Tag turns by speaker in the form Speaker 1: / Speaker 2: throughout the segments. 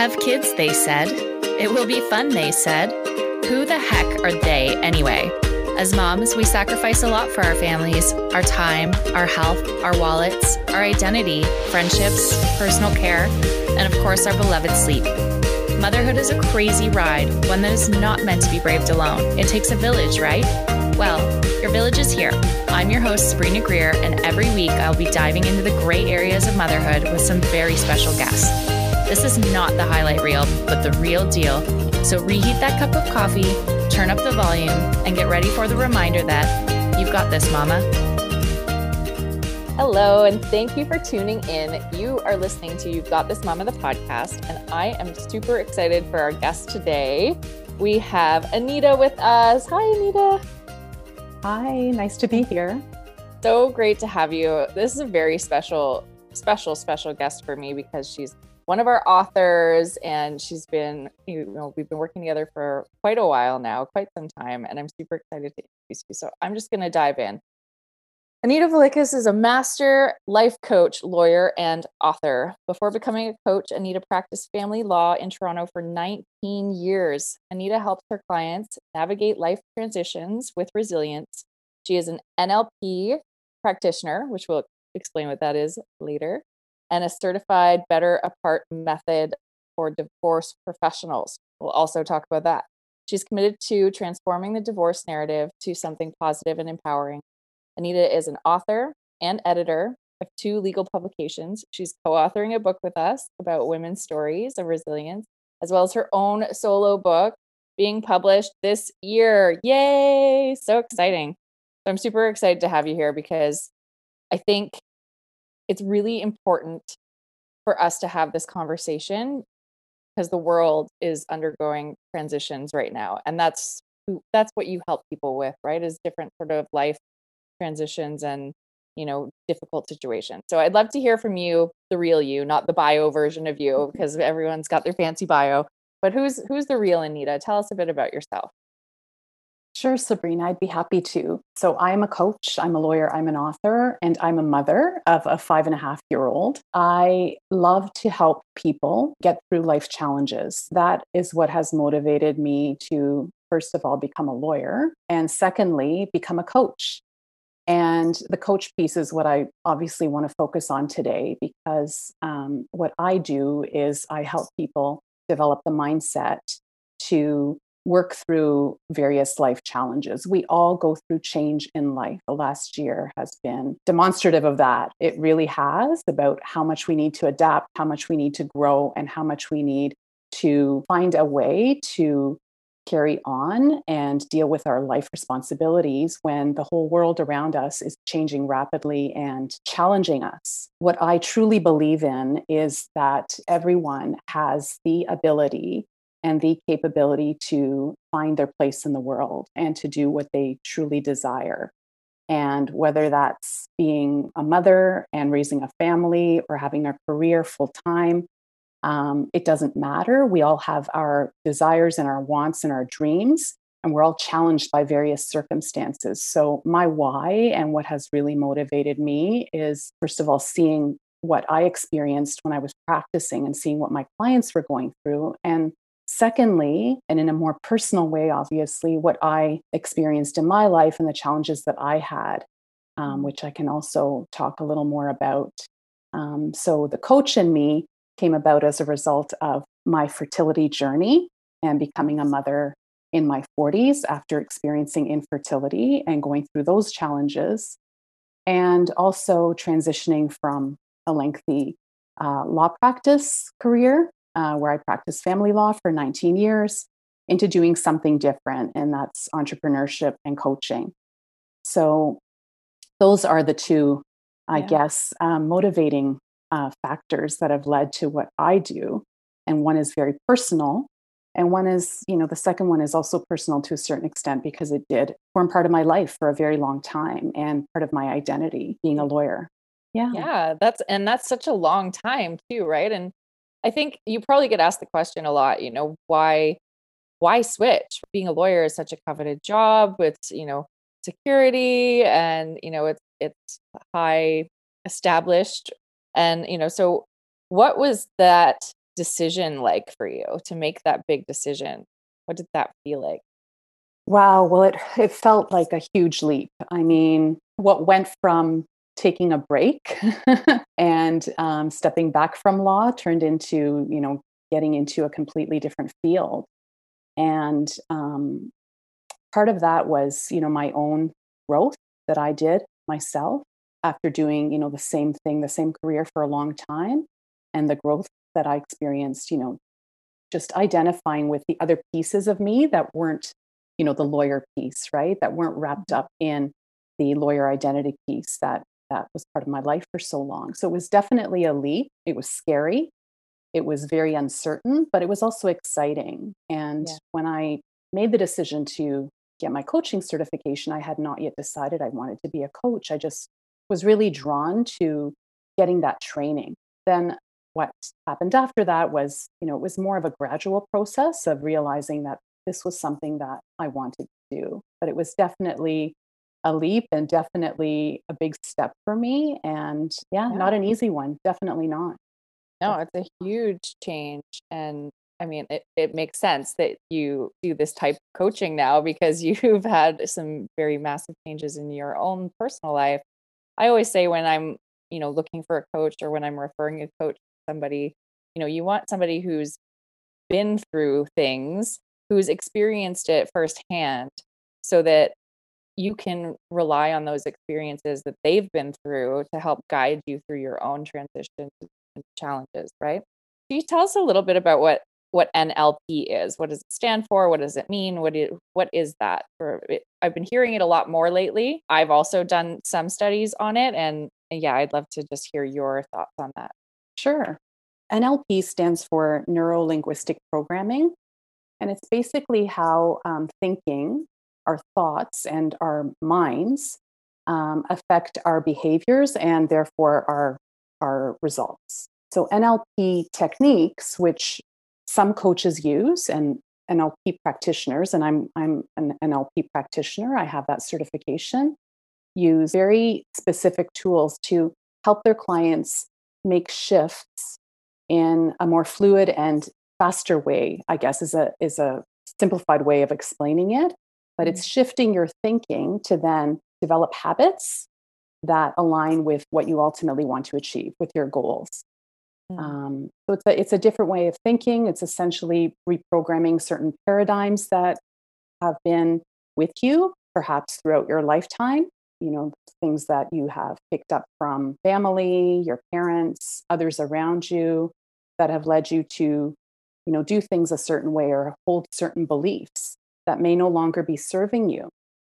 Speaker 1: Have kids, they said. It will be fun, they said. Who the heck are they anyway? As moms, we sacrifice a lot for our families our time, our health, our wallets, our identity, friendships, personal care, and of course, our beloved sleep. Motherhood is a crazy ride, one that is not meant to be braved alone. It takes a village, right? Well, your village is here. I'm your host, Sabrina Greer, and every week I'll be diving into the gray areas of motherhood with some very special guests. This is not the highlight reel, but the real deal. So reheat that cup of coffee, turn up the volume, and get ready for the reminder that you've got this, mama. Hello, and thank you for tuning in. You are listening to You've Got This Mama, the podcast, and I am super excited for our guest today. We have Anita with us. Hi, Anita.
Speaker 2: Hi, nice to be here.
Speaker 1: So great to have you. This is a very special, special, special guest for me because she's one of our authors and she's been, you know, we've been working together for quite a while now, quite some time, and I'm super excited to introduce you. So I'm just going to dive in. Anita Volikis is a master life coach, lawyer, and author. Before becoming a coach, Anita practiced family law in Toronto for 19 years. Anita helps her clients navigate life transitions with resilience. She is an NLP practitioner, which we'll explain what that is later, and a certified Better Apart method for divorce professionals. We'll also talk about that. She's committed to transforming the divorce narrative to something positive and empowering. Anita is an author and editor of two legal publications. She's co authoring a book with us about women's stories of resilience, as well as her own solo book being published this year. Yay! So exciting. So I'm super excited to have you here because I think it's really important for us to have this conversation because the world is undergoing transitions right now and that's that's what you help people with right is different sort of life transitions and you know difficult situations. So i'd love to hear from you the real you not the bio version of you mm-hmm. because everyone's got their fancy bio but who's who's the real anita? Tell us a bit about yourself
Speaker 2: Sure, Sabrina, I'd be happy to. So, I'm a coach, I'm a lawyer, I'm an author, and I'm a mother of a five and a half year old. I love to help people get through life challenges. That is what has motivated me to, first of all, become a lawyer, and secondly, become a coach. And the coach piece is what I obviously want to focus on today because um, what I do is I help people develop the mindset to work through various life challenges. We all go through change in life. The last year has been demonstrative of that. It really has about how much we need to adapt, how much we need to grow, and how much we need to find a way to carry on and deal with our life responsibilities when the whole world around us is changing rapidly and challenging us. What I truly believe in is that everyone has the ability and the capability to find their place in the world and to do what they truly desire. And whether that's being a mother and raising a family or having a career full time, um, it doesn't matter. We all have our desires and our wants and our dreams, and we're all challenged by various circumstances. So, my why and what has really motivated me is, first of all, seeing what I experienced when I was practicing and seeing what my clients were going through. And secondly, and in a more personal way, obviously, what I experienced in my life and the challenges that I had, um, mm-hmm. which I can also talk a little more about. Um, so, the coach in me came about as a result of my fertility journey and becoming a mother in my 40s after experiencing infertility and going through those challenges, and also transitioning from a lengthy uh, law practice career uh, where I practiced family law for 19 years into doing something different, and that's entrepreneurship and coaching. So, those are the two, I yeah. guess, um, motivating uh, factors that have led to what I do. And one is very personal. And one is, you know, the second one is also personal to a certain extent because it did form part of my life for a very long time and part of my identity being a lawyer.
Speaker 1: Yeah. Yeah. That's, and that's such a long time too, right? And I think you probably get asked the question a lot, you know, why, why switch? Being a lawyer is such a coveted job with, you know, security and, you know, it's, it's high established and, you know, so what was that decision like for you to make that big decision? What did that feel like?
Speaker 2: Wow. Well, it, it felt like a huge leap. I mean, what went from taking a break and um, stepping back from law turned into, you know, getting into a completely different field. And um, part of that was, you know, my own growth that I did myself after doing, you know, the same thing, the same career for a long time, and the growth that I experienced, you know, just identifying with the other pieces of me that weren't, you know, the lawyer piece, right? That weren't wrapped up in the lawyer identity piece that that was part of my life for so long. So it was definitely a leap. It was scary. It was very uncertain, but it was also exciting. And yeah. when I made the decision to get my coaching certification, I had not yet decided I wanted to be a coach. I just was really drawn to getting that training. Then what happened after that was, you know, it was more of a gradual process of realizing that this was something that I wanted to do. But it was definitely a leap and definitely a big step for me. And yeah, yeah. not an easy one. Definitely not.
Speaker 1: No, it's a huge change. And I mean, it, it makes sense that you do this type of coaching now because you've had some very massive changes in your own personal life. I always say when I'm, you know, looking for a coach or when I'm referring a coach to somebody, you know, you want somebody who's been through things, who's experienced it firsthand so that you can rely on those experiences that they've been through to help guide you through your own transitions and challenges, right? Can you tell us a little bit about what what NLP is. What does it stand for? What does it mean? What is, what is that? For I've been hearing it a lot more lately. I've also done some studies on it, and, and yeah, I'd love to just hear your thoughts on that.
Speaker 2: Sure. NLP stands for Neuro Linguistic Programming, and it's basically how um, thinking, our thoughts, and our minds um, affect our behaviors and therefore our our results. So NLP techniques, which some coaches use and NLP practitioners, and I'm I'm an NLP practitioner. I have that certification. Use very specific tools to help their clients make shifts in a more fluid and faster way. I guess is a is a simplified way of explaining it, but it's shifting your thinking to then develop habits that align with what you ultimately want to achieve with your goals. Mm. Um, so it's a, it's a different way of thinking. It's essentially reprogramming certain paradigms that have been with you, perhaps throughout your lifetime. You know, things that you have picked up from family, your parents, others around you that have led you to, you know, do things a certain way or hold certain beliefs that may no longer be serving you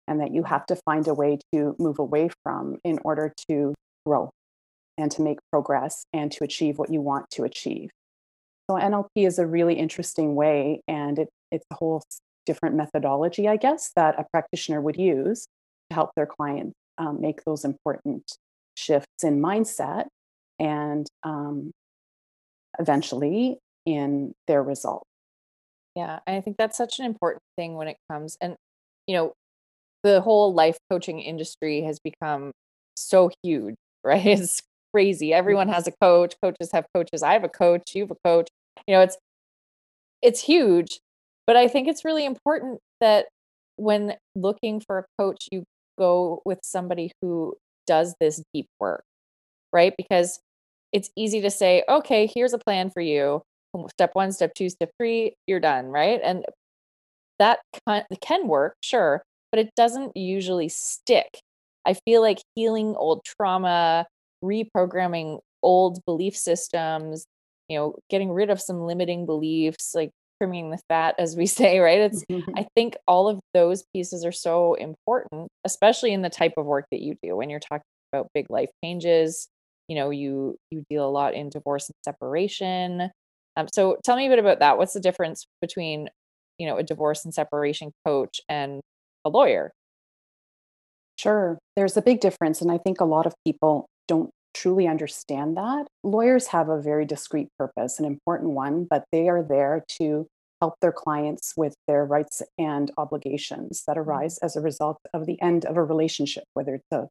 Speaker 2: and that you have to find a way to move away from in order to grow and to make progress and to achieve what you want to achieve. So NLP is a really interesting way, and it, it's a whole different methodology, I guess, that a practitioner would use to help their client um, make those important shifts in mindset and um, eventually in their result.
Speaker 1: Yeah, I think that's such an important thing when it comes, and you know, the whole life coaching industry has become so huge, right? It's crazy. Everyone mm-hmm. has a coach. Coaches have coaches. I have a coach. You have a coach. You know, it's it's huge, but I think it's really important that when looking for a coach, you go with somebody who does this deep work, right? Because it's easy to say, okay, here's a plan for you. Step one, step two, step three, you're done, right? And that can work, sure, but it doesn't usually stick. I feel like healing old trauma, reprogramming old belief systems, you know, getting rid of some limiting beliefs, like trimming the fat, as we say, right? It's, I think all of those pieces are so important, especially in the type of work that you do when you're talking about big life changes. You know, you you deal a lot in divorce and separation. Um, so tell me a bit about that. What's the difference between, you know, a divorce and separation coach and a lawyer?
Speaker 2: Sure. There's a big difference. And I think a lot of people don't truly understand that. Lawyers have a very discrete purpose, an important one, but they are there to help their clients with their rights and obligations that mm-hmm. arise as a result of the end of a relationship, whether it's a,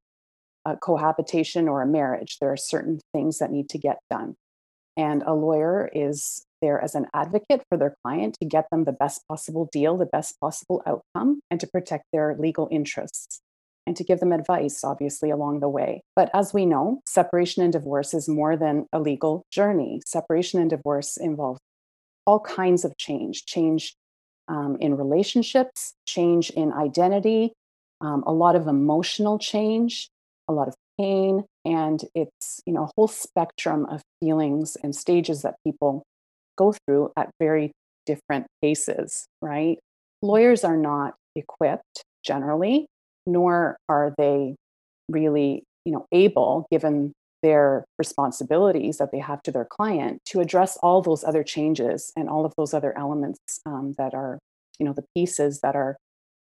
Speaker 2: a cohabitation or a marriage. There are certain things that need to get done. And a lawyer is there as an advocate for their client to get them the best possible deal, the best possible outcome, and to protect their legal interests and to give them advice, obviously, along the way. But as we know, separation and divorce is more than a legal journey. Separation and divorce involves all kinds of change change um, in relationships, change in identity, um, a lot of emotional change, a lot of pain, and it's you know a whole spectrum of feelings and stages that people go through at very different paces. Right? Lawyers are not equipped generally nor are they really you know able given their responsibilities that they have to their client to address all those other changes and all of those other elements um, that are you know the pieces that are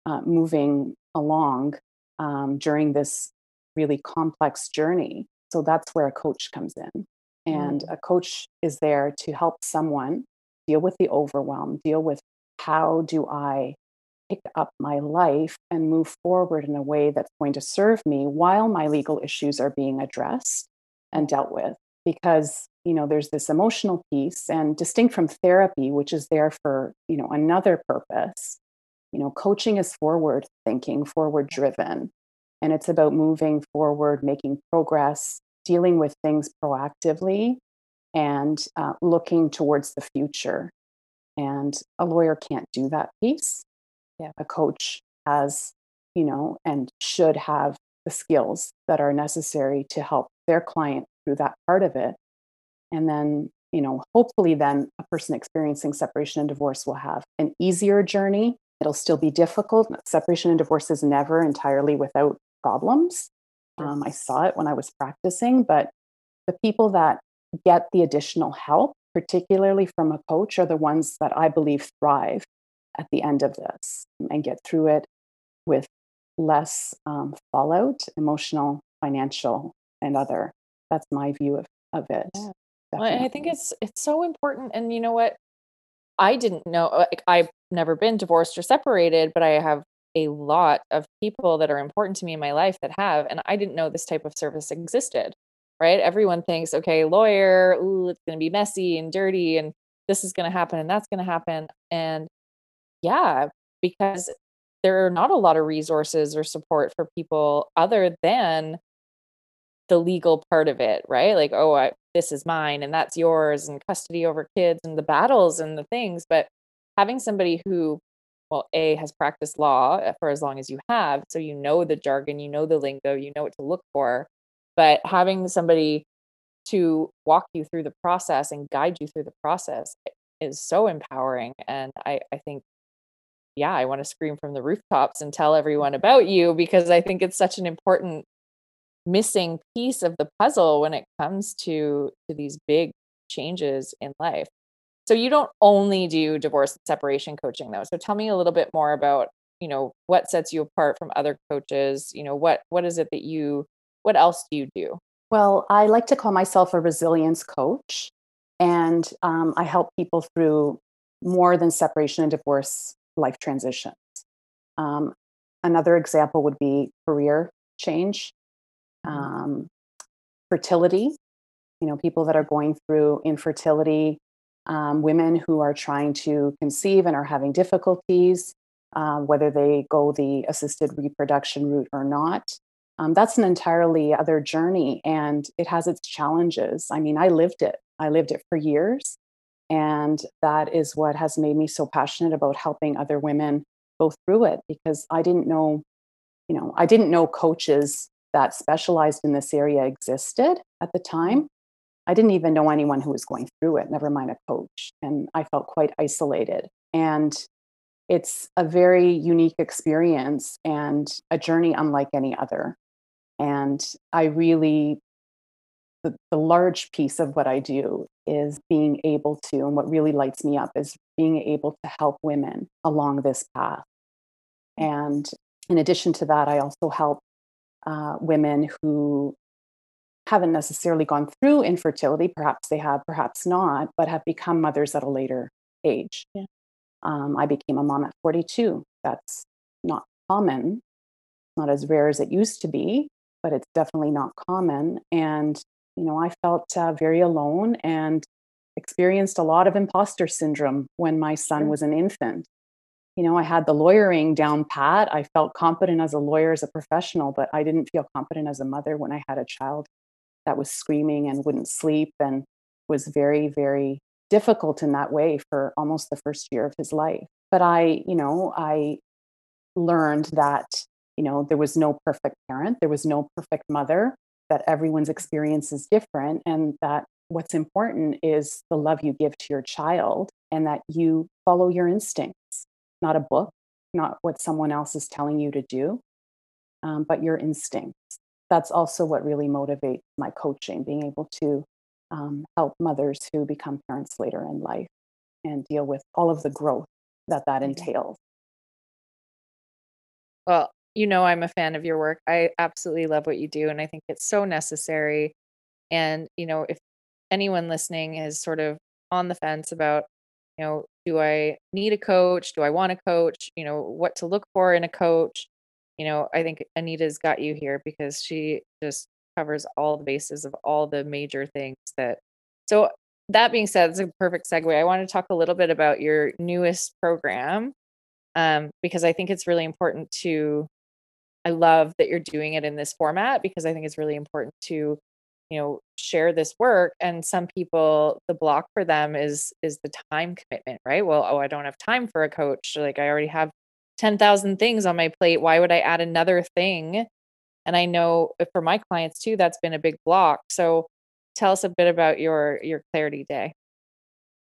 Speaker 2: uh, moving along um, during this really complex journey. So that's where a coach comes in. And mm. a coach is there to help someone deal with the overwhelm deal with how do i pick up my life and move forward in a way that's going to serve me while my legal issues are being addressed and dealt with? Because you know there's this emotional piece and distinct from therapy which is there for you know another purpose you know coaching is forward thinking forward driven and it's about moving forward making progress dealing with things proactively and uh, looking towards the future and a lawyer can't do that piece yeah. a coach has, you know, and should have the skills that are necessary to help their client through that part of it. And then, you know, hopefully, then a person experiencing separation and divorce will have an easier journey. It'll still be difficult. Separation and divorce is never entirely without problems. Um, I saw it when I was practicing, but the people that get the additional help, particularly from a coach, are the ones that I believe thrive at the end of this and get through it with less um, fallout, emotional, financial, and other. That's my view of, of it.
Speaker 1: Yeah. Well, I think it's it's so important. And you know what? I didn't know. Like, I've never been divorced or separated, but I have a lot of people that are important to me in my life that have, and I didn't know this type of service existed. Right? Everyone thinks, okay, lawyer, ooh, it's going to be messy and dirty, and this is going to happen, and that's going to happen. And yeah, because there are not a lot of resources or support for people other than the legal part of it, right? Like, oh, I, this is mine and that's yours, and custody over kids and the battles and the things. But having somebody who, well, A, has practiced law uh, for as long as you have, so you know the jargon, you know the lingo, you know what to look for. But having somebody to walk you through the process and guide you through the process is so empowering. And I, I think yeah, I want to scream from the rooftops and tell everyone about you because I think it's such an important missing piece of the puzzle when it comes to to these big changes in life. So you don't only do divorce and separation coaching though. So tell me a little bit more about, you know, what sets you apart from other coaches, you know, what what is it that you what else do you do?
Speaker 2: Well, I like to call myself a resilience coach and um, I help people through more than separation and divorce life transitions. Um, another example would be career change, mm-hmm. um, fertility. You know, people that are going through infertility, um, women who are trying to conceive and are having difficulties, uh, whether they go the assisted reproduction route or not. Um, that's an entirely other journey and it has its challenges. I mean, I lived it. I lived it for years. And that is what has made me so passionate about helping other women go through it because I didn't know, you know, I didn't know coaches that specialized in this area existed at the time. I didn't even know anyone who was going through it, never mind a coach. And I felt quite isolated. And it's a very unique experience and a journey unlike any other. And I really the, the large piece of what I do is being able to, and what really lights me up is being able to help women along this path. And in addition to that, I also help uh, women who haven't necessarily gone through infertility. Perhaps they have, perhaps not, but have become mothers at a later age. Yeah. Um, I became a mom at 42. That's not common, not as rare as it used to be, but it's definitely not common. And you know, I felt uh, very alone and experienced a lot of imposter syndrome when my son was an infant. You know, I had the lawyering down pat. I felt competent as a lawyer, as a professional, but I didn't feel competent as a mother when I had a child that was screaming and wouldn't sleep and was very, very difficult in that way for almost the first year of his life. But I, you know, I learned that, you know, there was no perfect parent, there was no perfect mother, that everyone's experience is different, and that what's important is the love you give to your child and that you follow your instincts, not a book, not what someone else is telling you to do, um, but your instincts. That's also what really motivates my coaching, being able to um, help mothers who become parents later in life and deal with all of the growth that that mm-hmm. entails.
Speaker 1: Well, you know, I'm a fan of your work. I absolutely love what you do, and I think it's so necessary. And, you know, if anyone listening is sort of on the fence about, you know, do I need a coach? Do I want a coach? You know, what to look for in a coach? You know, I think Anita's got you here because she just covers all the bases of all the major things that. So, that being said, it's a perfect segue. I want to talk a little bit about your newest program um, because I think it's really important to. I love that you're doing it in this format because I think it's really important to, you know, share this work. And some people, the block for them is is the time commitment, right? Well, oh, I don't have time for a coach. Like I already have ten thousand things on my plate. Why would I add another thing? And I know uh, for my clients too, that's been a big block. So tell us a bit about your your clarity day.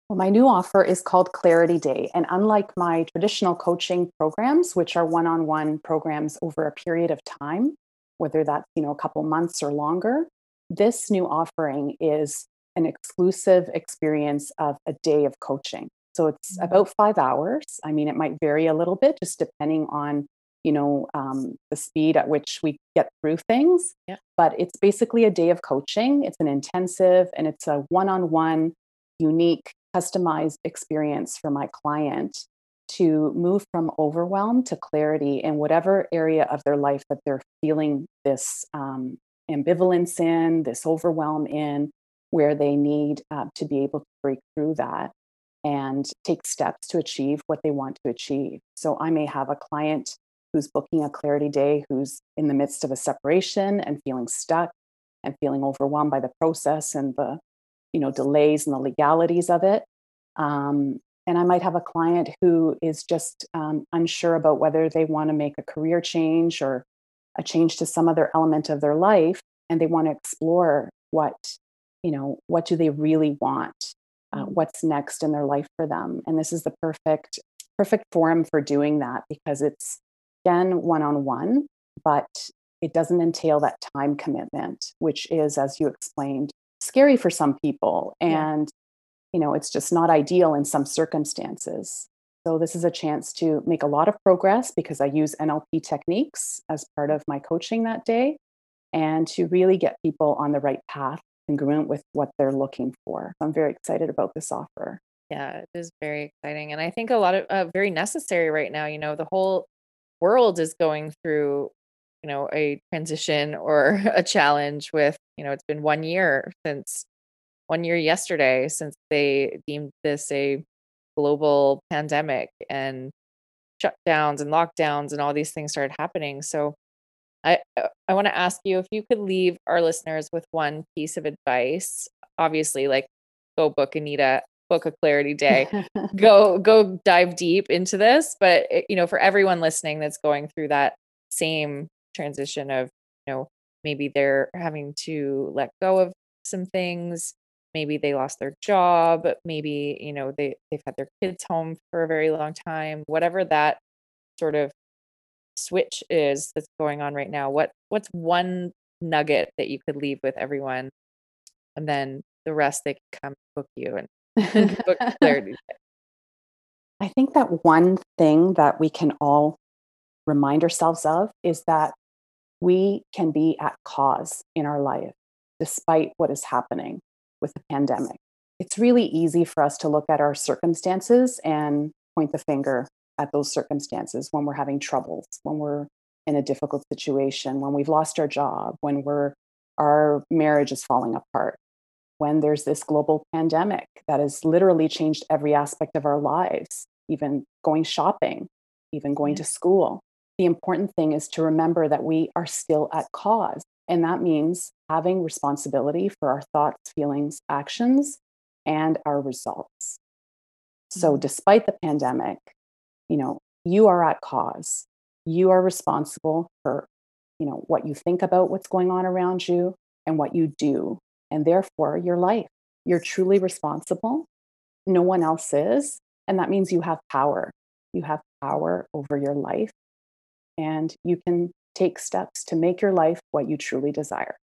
Speaker 2: Well, my new offer is called Clarity Day. And unlike my traditional coaching programs, which are one on one programs over a period of time, whether that's you know a couple months or longer, this new offering is an exclusive experience of a day of coaching. So it's mm-hmm. about five hours. I mean, it might vary a little bit just depending on you know um, the speed at which we get through things. Yeah. But it's basically a day of coaching. It's an intensive and it's a one-on-one, unique customized experience for my client to move from overwhelm to clarity in whatever area of their life that they're feeling this um, ambivalence in, this overwhelm in, where they need uh, to be able to break through that and take steps to achieve what they want to achieve. So I may have a client who's booking a clarity day who's in the midst of a separation and feeling stuck and feeling overwhelmed by the process and the you know delays and the legalities of it um, and i might have a client who is just um, unsure about whether they want to make a career change or a change to some other element of their life and they want to explore what you know what do they really want uh, what's next in their life for them. And this is the perfect perfect forum for doing that because it's again one-on-one but it doesn't entail that time commitment which is as you explained scary for some people. And yeah. you know it's just not ideal in some circumstances. So this is a chance to make a lot of progress because i use nlp techniques as part of my coaching that day and to really get people on the right path congruent with what they're looking for. I'm very excited about this offer.
Speaker 1: Yeah it is very exciting and i think a lot of uh, very necessary right now you know the whole world is going through you know a transition or a challenge with you know it's been one year since one year yesterday since they deemed this a global pandemic and shutdowns and lockdowns and all these things started happening. So i uh, i want to ask you if you could leave our listeners with one piece of advice obviously like go book anita book a clarity day go go dive deep into this but eh, you know for everyone listening that's going through that same transition of you know maybe they're having to let go of some things maybe they lost their job maybe you know they they've had their kids home for a very long time whatever that sort of switch is that's going on right now what what's one nugget that you could leave with everyone and then the rest they can come book you and book clarity
Speaker 2: i think that one thing that we can all remind ourselves of is that we can be at cause in our life despite what is happening with the pandemic. It's really easy for us to look at our circumstances and point the finger at those circumstances when we're having troubles, when we're in a difficult situation, when we've lost our job, when we're our marriage is falling apart, when there's this global pandemic that has literally changed every aspect of our lives, even going shopping, even going to school. The important thing is to remember that we are still at cause. And that means having responsibility for our thoughts, feelings, actions, and our results. So, mm-hmm. despite the pandemic, you know, you are at cause. You are responsible for, you know, what you think about what's going on around you and what you do, and therefore your life. You're truly responsible. No one else is. And that means you have power. You have power over your life, and you can take steps to make your life what you truly desire.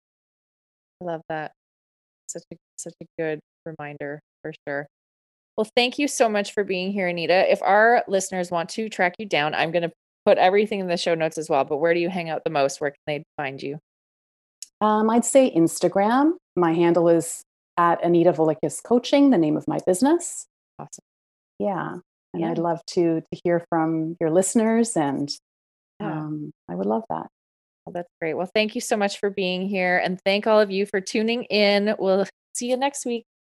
Speaker 1: I love that. Such a such a good reminder for sure. Well, thank you so much for being here, Anita. If our listeners want to track you down, I'm going to put everything in the show notes as well. But where do you hang out the most? Where can they find you?
Speaker 2: Um, I'd say Instagram. My handle is at Anita Volikis Coaching, the name of my business.
Speaker 1: Awesome.
Speaker 2: Yeah. And yeah. I'd love to to hear from your listeners and um, I would love that.
Speaker 1: Well, that's great. Well, thank you so much for being here. And thank all of you for tuning in. We'll see you next week.